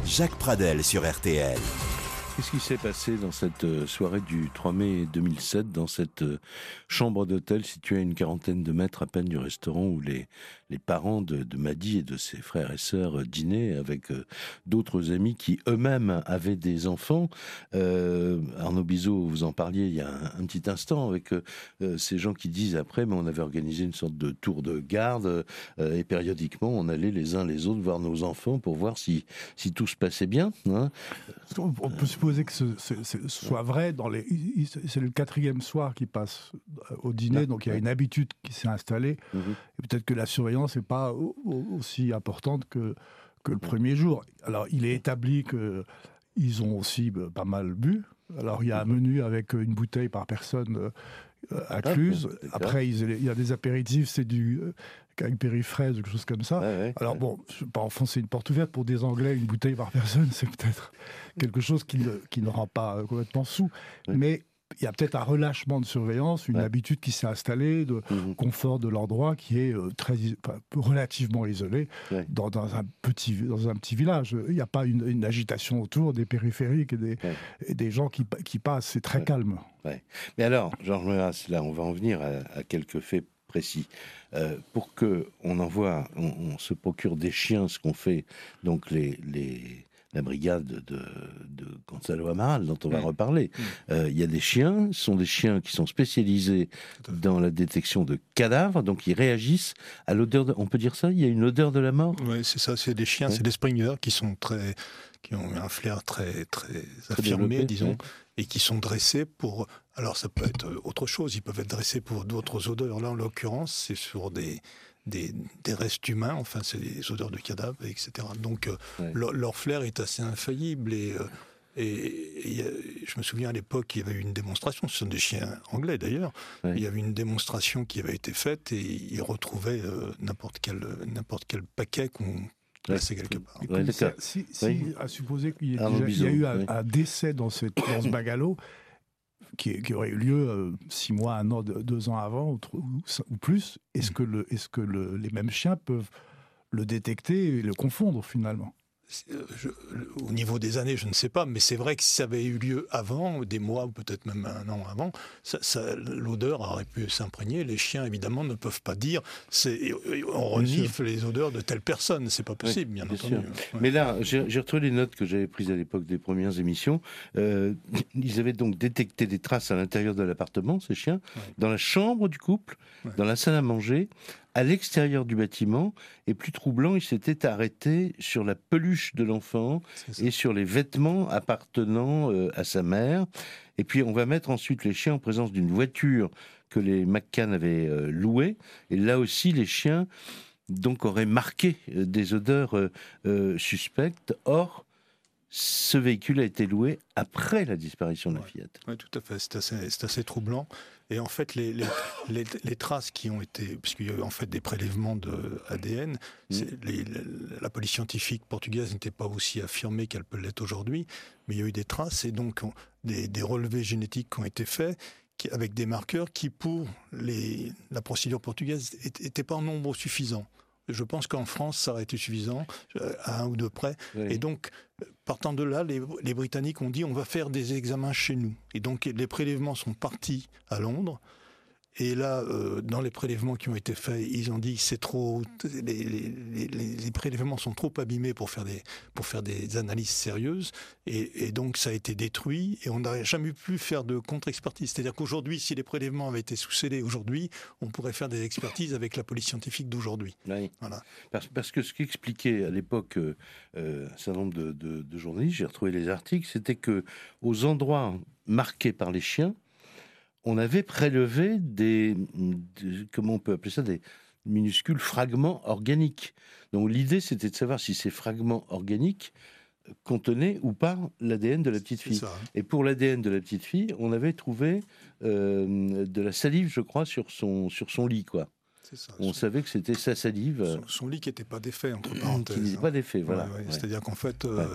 Jacques Pradel sur RTL. Qu'est-ce qui s'est passé dans cette euh, soirée du 3 mai 2007, dans cette euh, chambre d'hôtel située à une quarantaine de mètres à peine du restaurant où les, les parents de, de Madi et de ses frères et sœurs dînaient avec d'autres amis qui eux-mêmes avaient des enfants. Arnaud Bizot, vous en parliez il y a un, petit instant avec ces gens qui disent après, mais on avait organisé une sorte de tour de garde et périodiquement on allait les uns les autres voir nos enfants pour voir si, si tout se passait bien. Hein. On peut supposer que ce, soit vrai. Dans les, c'est le quatrième soir qui passe au dîner, donc il y a une habitude qui s'est installée. Mhm. Et peut-être que la surveillance n'est pas aussi importante que, que le premier jour. Alors, il est établi que ils ont aussi bah, pas mal bu. Alors, il y a un mhm. menu avec une bouteille par personne euh, incluse. Après, il y a des apéritifs, c'est du euh, avec périphrase ou quelque chose comme ça. Alors bon, je ne pas enfoncer une porte ouverte pour des Anglais, une bouteille par personne, c'est peut-être quelque chose qui ne, qui ne rend pas complètement sous. Mais il y a peut-être un relâchement de surveillance, une habitude qui s'est installée, de mmh confort de l'endroit qui est euh, très, relativement isolé dans, un petit, dans un petit village. Il n'y a pas une, agitation autour des périphériques et des, et des gens qui, qui passent. C'est très calme. Mais alors, Georges Meras, là, on va en venir à, quelques faits précis. Euh, pour que on envoie, on, se procure des chiens, ce qu'on fait donc les, les la brigade de, de Gonzalo Amaral, dont on va reparler. Euh, il y a des chiens, ce sont des chiens qui sont spécialisés dans la détection de cadavres, donc ils réagissent à l'odeur, de, on peut dire ça Il y a une odeur de la mort? Oui, c'est ça, c'est des chiens, c'est des springers qui sont très, qui ont un flair très, très, affirmé, disons, et qui sont dressés pour. Alors ça peut être autre chose, ils peuvent être dressés pour d'autres odeurs. Là, en l'occurrence, c'est sur des des, restes humains, enfin c'est des odeurs de cadavres, etc. Donc euh, leur, flair est assez infaillible et, euh, et, je me souviens à l'époque, il y avait eu une démonstration, ce sont des chiens anglais d'ailleurs, il y avait une démonstration qui avait été faite et ils retrouvaient euh, n'importe quel, n'importe quel paquet qu'on laissait quelque part. si, à supposer qu'il y, a eu un, décès dans, cette, dans ce bagalo, qui, aurait eu lieu euh, six mois, un an, deux ans avant ou, plus, est-ce mm. que, le, est -ce que le, les mêmes chiens peuvent le détecter et le confondre finalement? Euh, au niveau des années, je ne sais pas, mais c'est vrai que si ça avait eu lieu avant, des mois ou peut-être même un an avant, l'odeur aurait pu s'imprégner. Les chiens, évidemment, ne peuvent pas dire on renifle les odeurs de telle personne. C'est pas possible, bien, entendu. Mais là, j'ai retrouvé les notes que j'avais prises à l'époque des premières émissions. Euh, ils avaient donc détecté des traces à l'intérieur de l'appartement, ces chiens, dans la chambre du couple, dans la salle à manger, à l'extérieur du bâtiment. Et plus troublant, il s'était arrêté sur la peluche de l'enfant et sur les vêtements appartenant euh, à sa mère. Et puis on va mettre ensuite les chiens en présence d'une voiture que les McCann avaient euh, louée. Et là aussi, les chiens donc auraient marqué euh, des odeurs suspectes. Or, ce véhicule a été loué après la disparition de la fillette. Oui, tout à fait. C'est assez, assez, troublant. Et en fait, les, les, traces qui ont été, puisqu'il y a eu en fait des prélèvements de ADN, mm. la police scientifique portugaise n'était pas aussi affirmée qu'elle peut l'être aujourd'hui, mais il y a eu des traces et donc des, des relevés génétiques qui ont été faits avec des marqueurs qui, pour les, la procédure portugaise, n'étaient pas en nombre suffisant. Je pense qu'en France, ça aurait été suffisant, euh, à un ou deux près. Et donc, partant de là, les, les, Britanniques ont dit on va faire des examens chez nous. Et donc, les prélèvements sont partis à Londres. Et là, euh, dans les prélèvements qui ont été faits, ils ont dit c'est trop, les, les, les, prélèvements sont trop abîmés pour faire des pour faire des analyses sérieuses, et, et donc ça a été détruit et on n'a jamais pu faire de contre-expertise. C'est-à-dire qu'aujourd'hui, si les prélèvements avaient été sous-scellés aujourd'hui, on pourrait faire des expertises avec la police scientifique d'aujourd'hui. Voilà. Parce, parce, que ce qu'expliquait à l'époque euh, un certain nombre de, de, de journalistes, j'ai retrouvé les articles, c'était que aux endroits marqués par les chiens on avait prélevé des, comment on peut appeler ça, des minuscules fragments organiques. Donc l'idée, c'était de savoir si ces fragments organiques contenaient ou pas l'ADN de la petite fille. Hein. Et pour l'ADN de la petite fille, on avait trouvé euh, de la salive, je crois, sur son, sur son lit, quoi. on savait que c'était sa salive. Son, lit qui n'était pas défait, entre parenthèses. Qui n'était pas défait, voilà. C'est-à-dire qu'en fait, euh,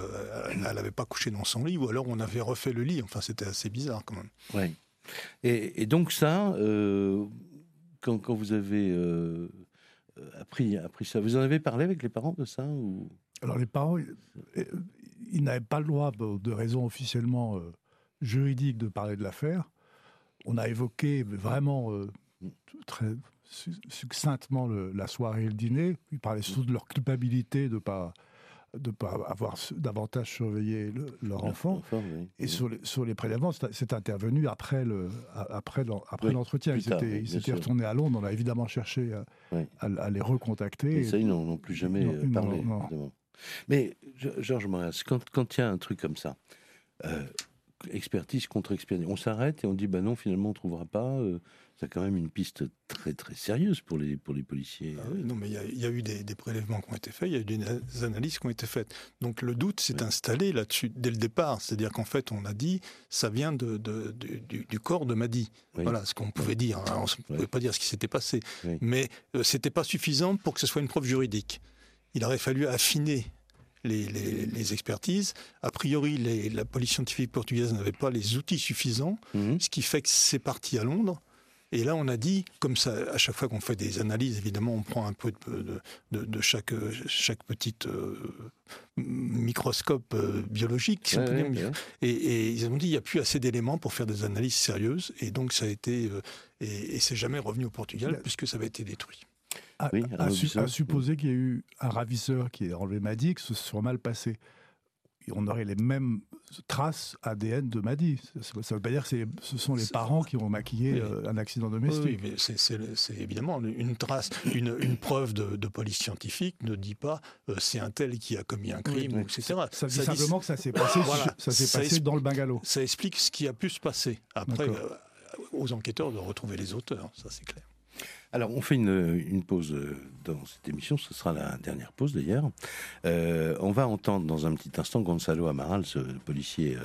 elle n'avait pas couché dans son lit, ou alors on avait refait le lit. Enfin, c'était assez bizarre quand même. Et, donc ça, euh, quand, vous avez euh, appris, ça, vous en avez parlé avec les parents de ça. Alors les parents, ils, n'avaient pas le droit, de raison officiellement euh, juridique, de parler de l'affaire. On a évoqué vraiment très succinctement la soirée et le dîner. Ils parlaient surtout de leur culpabilité de ne pas de pas avoir davantage surveillé leur enfant. Et sur les, sur les prélèvements, c'est intervenu après le après après l'entretien. Ils s'étaient retournés à Londres. On a évidemment cherché à, les recontacter. Et ça, ils n'ont plus jamais euh, parlé. Mais Georges Moras, quand il y a un truc comme ça, euh, expertise contre expertise, on s'arrête et on dit bah non, finalement on trouvera pas. Euh, c'est quand même une piste très très sérieuse pour les, pour les policiers. Ah oui, non, mais il y, a eu des, prélèvements qui ont été faits, il y a eu des analyses qui ont été faites. Donc le doute s'est installé là-dessus dès le départ. C'est-à-dire qu'en fait, on a dit, ça vient de, du, corps de Madi. Voilà ce qu'on pouvait dire. on ne pouvait pas dire ce qui s'était passé. Mais ce euh, c'était pas suffisant pour que ce soit une preuve juridique. Il aurait fallu affiner les, les, expertises. A priori, la police scientifique portugaise n'avait pas les outils suffisants, mhm. ce qui fait que c'est parti à Londres. Et là, on a dit, comme ça, à chaque fois qu'on fait des analyses, évidemment, on prend un peu de, de, chaque, chaque petite euh, microscope euh, biologique, Et, ils ont dit, il n'y a plus assez d'éléments pour faire des analyses sérieuses. Et donc, ça a été. Euh, et, c'est jamais revenu au Portugal, puisque ça avait été détruit. À, supposer qu'il y a eu un ravisseur qui est enlevé Madi, que ce soit mal passé on aurait les mêmes traces ADN de Madi. Ça ne veut pas dire que ce sont les parents qui ont maquillé euh, un accident domestique. Oui, mais c'est évidemment une trace, une, preuve de, police scientifique ne dit pas euh, c'est un tel qui a commis un crime, etc. Ça, dit simplement que ça s'est passé, ça s'est passé dans le bungalow. Ça explique ce qui a pu se passer. Après, euh, aux enquêteurs de retrouver les auteurs, ça c'est clair. Alors, on fait une, pause euh, dans cette émission, ce sera la dernière pause d'ailleurs. Euh, on va entendre dans un petit instant Gonzalo Amaral, ce policier euh,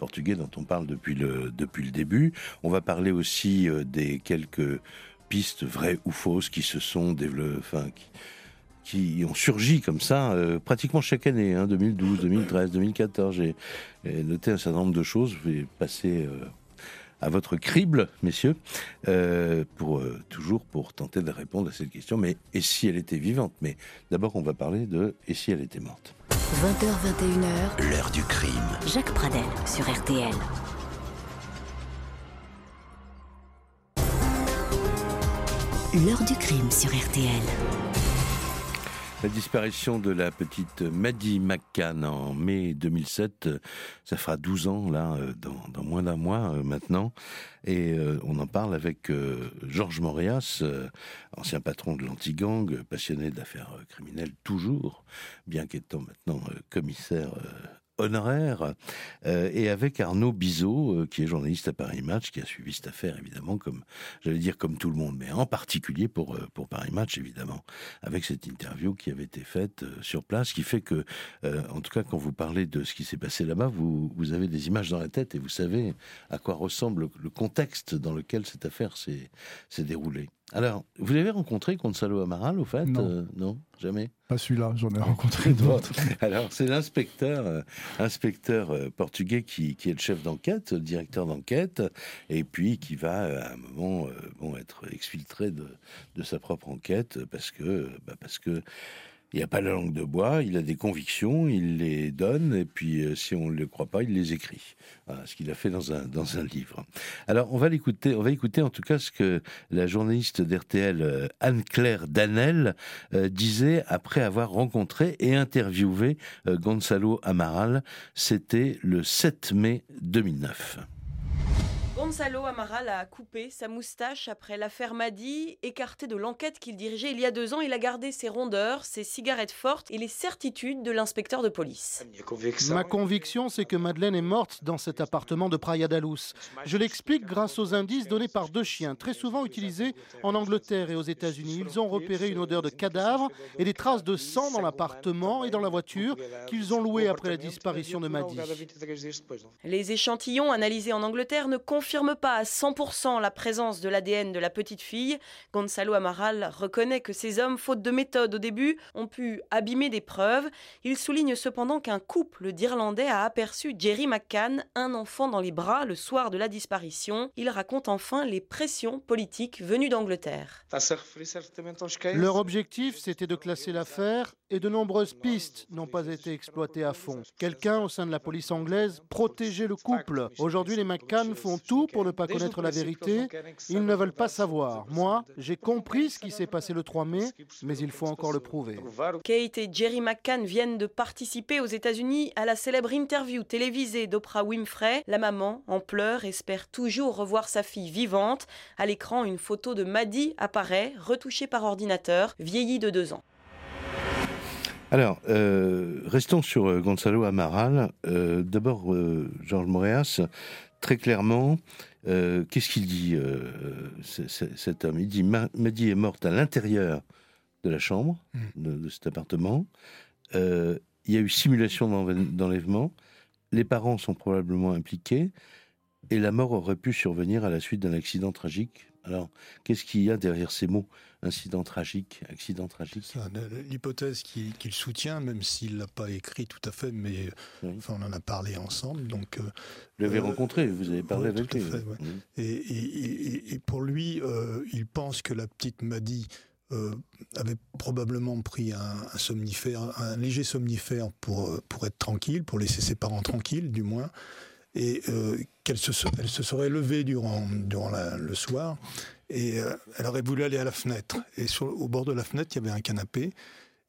portugais dont on parle depuis le, depuis le début. On va parler aussi des quelques pistes vraies ou fausses qui se sont développées, enfin, qui, ont surgi comme ça pratiquement chaque année, 2012, 2013, 2014. J'ai noté un certain nombre de choses. Je vais passer à votre crible, messieurs, euh, pour euh, toujours pour tenter de répondre à cette question. Mais et si elle était vivante? Mais d'abord, on va parler de et si elle était morte? 20h, 21h. L'heure du crime. Jacques Pradel sur RTL. L'heure du crime sur RTL. La disparition de la petite Maddie McCann en mai 2007, ça fera 12 ans là, euh, dans, moins d'un mois euh, maintenant, et euh, on en parle avec Georges Moréas, ancien patron de l'anti-gang, passionné d'affaires criminelles toujours, bien qu'étant maintenant commissaire honoraire, euh, et avec Arnaud Bizot, euh, qui est journaliste à Paris Match, qui a suivi cette affaire, évidemment, comme, j'allais dire, comme tout le monde, mais en particulier pour, euh, pour Paris Match, évidemment, avec cette interview qui avait été faite sur place, qui fait que, en tout cas, quand vous parlez de ce qui s'est passé là-bas, vous, vous avez des images dans la tête et vous savez à quoi ressemble le contexte dans lequel cette affaire s'est déroulée. Alors, vous avez rencontré Gonzalo Amaral, au fait Non. Euh, non, jamais? Pas celui-là, j'en ai rencontré d'autres. Alors, c'est l'inspecteur euh, inspecteur euh, portugais qui, qui, est le chef d'enquête, le directeur d'enquête, et puis qui va, à un moment, bon, être exfiltré de, de, sa propre enquête parce que, bah, parce que il n'y a pas la langue de bois, il a des convictions, il les donne, et puis euh, si on ne le croit pas, il les écrit. Ce qu'il a fait dans un, dans un livre. Alors, on va l'écouter, on va écouter en tout cas ce que la journaliste d'RTL, euh, Anne-Claire Danel, euh, disait après avoir rencontré et interviewé Gonzalo Amaral. C'était le 7 mai 2009. Gonzalo Amaral a coupé sa moustache après l'affaire Madi. Écarté de l'enquête qu'il dirigeait il y a deux ans, il a gardé ses rondeurs, ses cigarettes fortes et les certitudes de l'inspecteur de police. Ma conviction, c'est que Madeleine est morte dans cet appartement de Praia da Luz. Je l'explique grâce aux indices donnés par deux chiens, très souvent utilisés en Angleterre et aux États-Unis. Ils ont repéré une odeur de cadavre et des traces de sang dans l'appartement et dans la voiture qu'ils ont loué après la disparition de Madi. Les échantillons analysés en Angleterre ne confirment confirme pas à 100% la présence de l'ADN de la petite fille. Gonzalo Amaral reconnaît que ces hommes, faute de méthode au début, ont pu abîmer des preuves. Il souligne cependant qu'un couple d'Irlandais a aperçu Jerry McCann, un enfant dans les bras, le soir de la disparition. Il raconte enfin les pressions politiques venues d'Angleterre. Leur objectif, c'était de classer l'affaire et de nombreuses pistes n'ont pas été exploitées à fond. Quelqu'un au sein de la police anglaise protégeait le couple. Aujourd'hui, les McCann font tout pour ne pas connaître la vérité. Ils ne veulent pas savoir. Moi, j'ai compris ce qui s'est passé le 3 mai, mais il faut encore le prouver. Kate et Jerry McCann viennent de participer aux États-Unis à la célèbre interview télévisée d'Oprah Winfrey. La maman, en pleurs, espère toujours revoir sa fille vivante. À l'écran, une photo de Maddie apparaît, retouchée par ordinateur, vieillie de deux ans. Alors, euh, restons sur euh, Gonzalo Amaral. Euh, d'abord, Georges Moréas, très clairement, qu'est-ce qu'il dit, cet homme? Il dit Maddy est morte à l'intérieur de la chambre, mm. de, cet appartement. il y a eu simulation d'enlèvement. Les parents sont probablement impliqués. Et la mort aurait pu survenir à la suite d'un accident tragique. Alors, qu'est-ce qu'il y a derrière ces mots Incident tragique, accident tragique? L'hypothèse qu'il soutient, même s'il ne l'a pas écrit tout à fait, mais enfin, on en a parlé ensemble. Donc, euh, vous l'avez euh, rencontré, vous avez parlé avec lui. et, pour lui, euh, il pense que la petite Maddy avait probablement pris un, somnifère, un léger somnifère pour, pour être tranquille, pour laisser ses parents tranquilles, du moins et qu'elle se, serait levée durant, le soir et euh, elle aurait voulu aller à la fenêtre. Et au bord de la fenêtre, il y avait un canapé.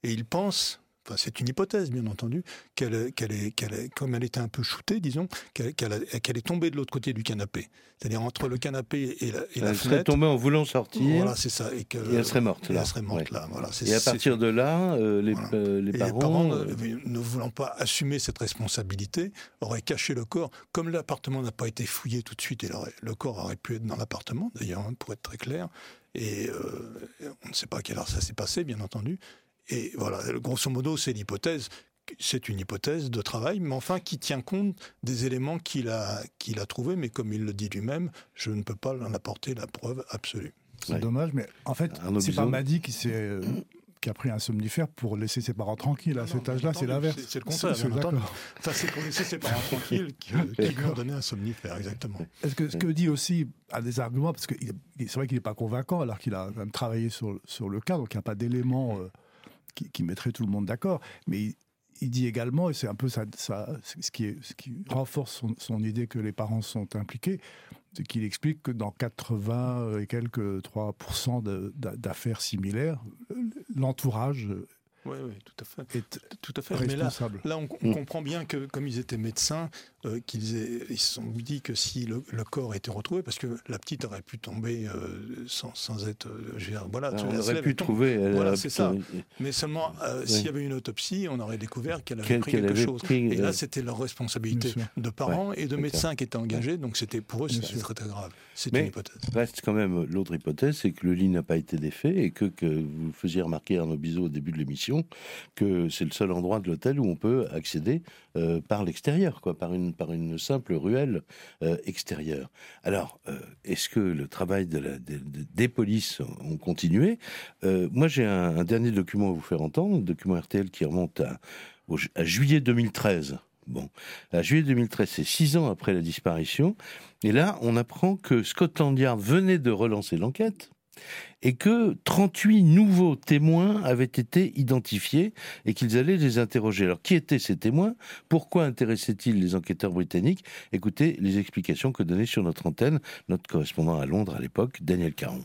Et il pense, enfin c'est une hypothèse bien entendu, qu'elle, qu'elle est, qu'elle est, comme elle était un peu shootée, disons, qu'elle, qu'elle, est tombée de l'autre côté du canapé. C'est-à-dire entre le canapé et la, et la elle serait tombée en voulant sortir. Voilà, c'est ça. Et, elle serait morte là. Elle serait morte là. Voilà, et à partir de là, euh, les, euh, les, parents, ne, voulant pas assumer cette responsabilité, auraient caché le corps. Comme l'appartement n'a pas été fouillé tout de suite, et le corps aurait pu être dans l'appartement, d'ailleurs, hein, pour être très clair. Et on ne sait pas à quelle heure ça s'est passé, bien entendu. Et voilà, grosso modo, c'est l'hypothèse. C'est une hypothèse de travail, mais enfin qui tient compte des éléments qu'il a, qu'il a trouvés, mais comme il le dit lui-même, je ne peux pas en apporter la preuve absolue. C'est dommage, mais en fait, c'est pas Madi qui s'est euh, qui a pris un somnifère pour laisser ses parents tranquilles. À cet âge-là, c'est l'inverse. C'est le contraire. C'est c'est pour laisser ses parents tranquilles qui lui ont donné un somnifère, exactement. Est-ce que ce que dit aussi a des arguments, parce que c'est vrai qu'il n'est pas convaincant, alors qu'il a même travaillé sur, sur le cas, donc il n'y a pas d'éléments. Euh, qui, mettrait tout le monde d'accord. Mais il, dit également, et c'est un peu ça, ce, qui est, ce, qui renforce son, idée que les parents sont impliqués, c'est qu'il explique que dans 80 et quelques 3% d'affaires similaires, l'entourage oui, oui, tout à fait. tout à fait. Mais là, là on, mm. comprend bien que, comme ils étaient médecins, euh, qu'ils ils se sont dit que si le, corps était retrouvé, parce que la petite aurait pu tomber euh, sans, sans, être. Euh, voilà, on aurait pu trouver. Voilà, c'est ça. Mais seulement, s'il y avait une autopsie, on aurait découvert qu'elle avait pris quelque chose. et là, c'était leur responsabilité de parents et de médecins qui étaient engagés, donc c'était pour eux, c'était très, très grave. C'est une hypothèse. Reste quand même l'autre hypothèse, c'est que le lit n'a pas été défait et que, que vous faisiez remarquer Arnaud Bizot au début de l'émission que c'est le seul endroit de l'hôtel où on peut accéder euh, par l'extérieur, quoi, par une, par une simple ruelle euh, extérieure. Alors, euh, est-ce que le travail des polices ont continué? Moi, j'ai un, dernier document à vous faire entendre, un document RTL qui remonte à, à juillet 2013. Bon, à juillet 2013, c'est six ans après la disparition. Et là, on apprend que Scotland Yard venait de relancer l'enquête et que 38 nouveaux témoins avaient été identifiés et qu'ils allaient les interroger. Alors, qui étaient ces témoins? Pourquoi intéressaient-ils les enquêteurs britanniques? Écoutez les explications que donnait sur notre antenne notre correspondant à Londres à l'époque, Daniel Caron.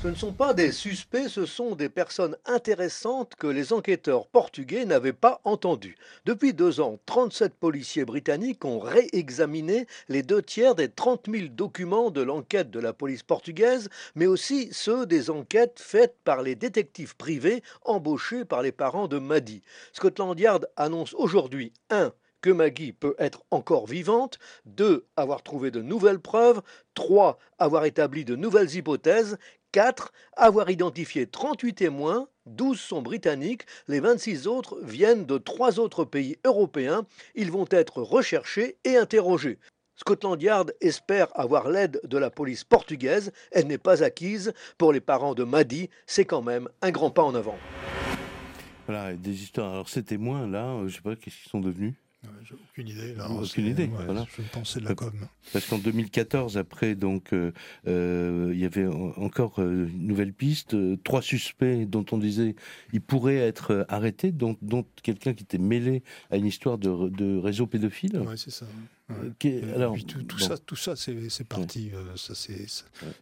Ce ne sont pas des suspects, ce sont des personnes intéressantes que les enquêteurs portugais n'avaient pas entendues. Depuis deux ans, 37 policiers britanniques ont réexaminé les deux tiers des 30 000 documents de l'enquête de la police portugaise, mais aussi ceux des enquêtes faites par les détectives privés embauchés par les parents de Maddy. Scotland Yard annonce aujourd'hui 1 que Maggie peut être encore vivante, 2. avoir trouvé de nouvelles preuves, 3. avoir établi de nouvelles hypothèses, 4. Avoir identifié 38 témoins, 12 sont britanniques, les 26 autres viennent de trois autres pays européens. Ils vont être recherchés et interrogés. Scotland Yard espère avoir l'aide de la police portugaise. Elle n'est pas acquise. Pour les parents de Maddy, c'est quand même un grand pas en avant. Voilà, des histoires. Alors ces témoins-là, euh, je ne sais pas qu'est-ce qu'ils sont devenus? J'ai aucune idée. Là, aucune idée. voilà. Je pensais de la com. Parce qu'en 2014, après, donc, euh, euh, il y avait encore euh, une nouvelle piste, trois suspects dont on disait ils pourraient être arrêtés, dont, dont quelqu'un qui était mêlé à une histoire de, de réseau pédophile. Oui, c'est ça. Alors, tout, ça, tout ça, c'est parti. ça,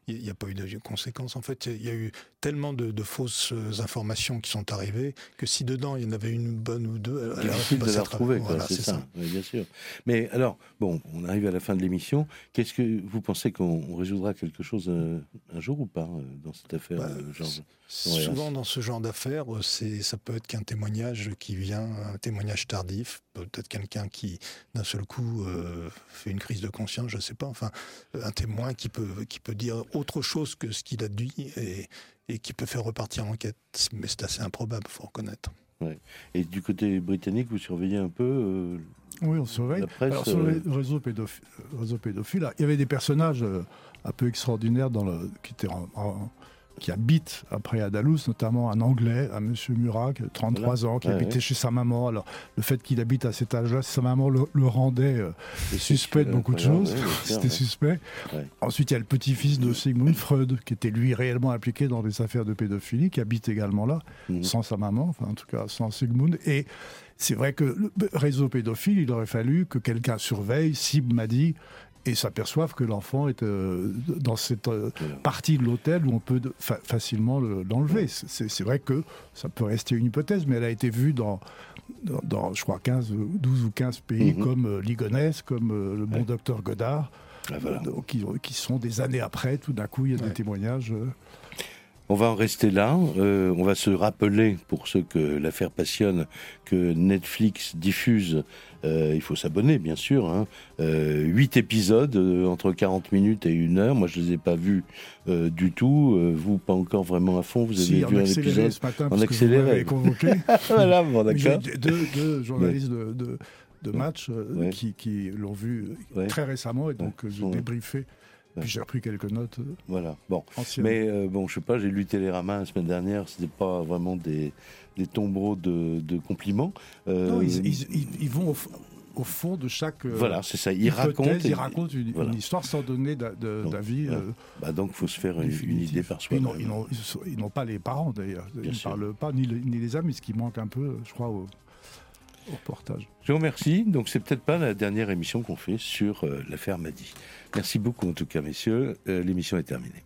il n'y a pas eu de conséquences. En fait, il y a eu tellement de, fausses informations qui sont arrivées que si dedans il y en avait une bonne ou deux, elle aurait de la retrouver. Voilà, c'est ça. bien sûr. Mais alors, bon, on arrive à la fin de l'émission. Qu'est-ce que vous pensez qu'on résoudra quelque chose un jour ou pas dans cette affaire, bah, Georges? Souvent dans ce genre d'affaires, c'est ça peut être qu'un témoignage qui vient, un témoignage tardif, peut-être quelqu'un qui d'un seul coup euh, fait une crise de conscience, je ne sais pas. Enfin, un témoin qui peut qui peut dire autre chose que ce qu'il a dit et, et qui peut faire repartir l'enquête. Mais c'est assez improbable, faut reconnaître. Et du côté britannique, vous surveillez un peu euh, Oui, on surveille. Alors, sur le euh, réseau pédophile, réseau pédophile, il y avait des personnages un peu extraordinaires dans le, qui étaient en qui habite après à Dalous, notamment un Anglais, un monsieur Murat, 33 ans, qui habitait chez sa maman. Alors, le fait qu'il habite à cet âge-là, sa maman le, rendait euh, suspect de beaucoup de choses. C'était suspect. Ensuite, il y a le petit-fils de Sigmund Freud, qui était lui réellement impliqué dans des affaires de pédophilie, qui habite également là, mhm. sans sa maman, enfin, en tout cas sans Sigmund. Et c'est vrai que le réseau pédophile, il aurait fallu que quelqu'un surveille. Sib m'a dit et s'aperçoivent que l'enfant est euh, dans cette euh, partie de l'hôtel où on peut facilement l'enlever. c'est vrai que ça peut rester une hypothèse, mais elle a été vue dans, dans, je crois, 15, 12 ou 15 pays mhm. comme euh, Ligonès, comme le bon docteur Godard, ah, qui, qui, sont des années après, tout d'un coup, il y a des témoignages. On va en rester là. on va se rappeler, pour ceux que l'affaire passionne, que Netflix diffuse euh, il faut s'abonner, bien sûr. Hein. Euh, 8 épisodes euh, entre 40 minutes et 1 heure. Moi, je ne les ai pas vus euh, du tout. vous, pas encore vraiment à fond. Vous avez vu un épisode ce matin, en accéléré. convoqué. voilà, bon, d'accord. Deux, deux, journalistes de, de, match qui, qui l'ont vu très récemment et donc je débriefé. Puis j'ai repris quelques notes. Voilà. Bon. Mais bon, je sais pas, j'ai lu Télérama la semaine dernière. C'était pas vraiment des, des tombereaux de, compliments. Euh, non, ils, vont au, fond de chaque. Euh, voilà, c'est ça. Ils racontent, ils racontent une, histoire sans donner d'avis. Euh, bah donc, il faut se faire une, idée par soi. Ils n'ont pas les parents d'ailleurs. Ils ne parlent pas ni, ni, les amis, ce qui manque un peu, je crois, Je vous remercie. Donc, c'est peut-être pas la dernière émission qu'on fait sur l'affaire Madi. Merci beaucoup, en tout cas, messieurs. L'émission est terminée.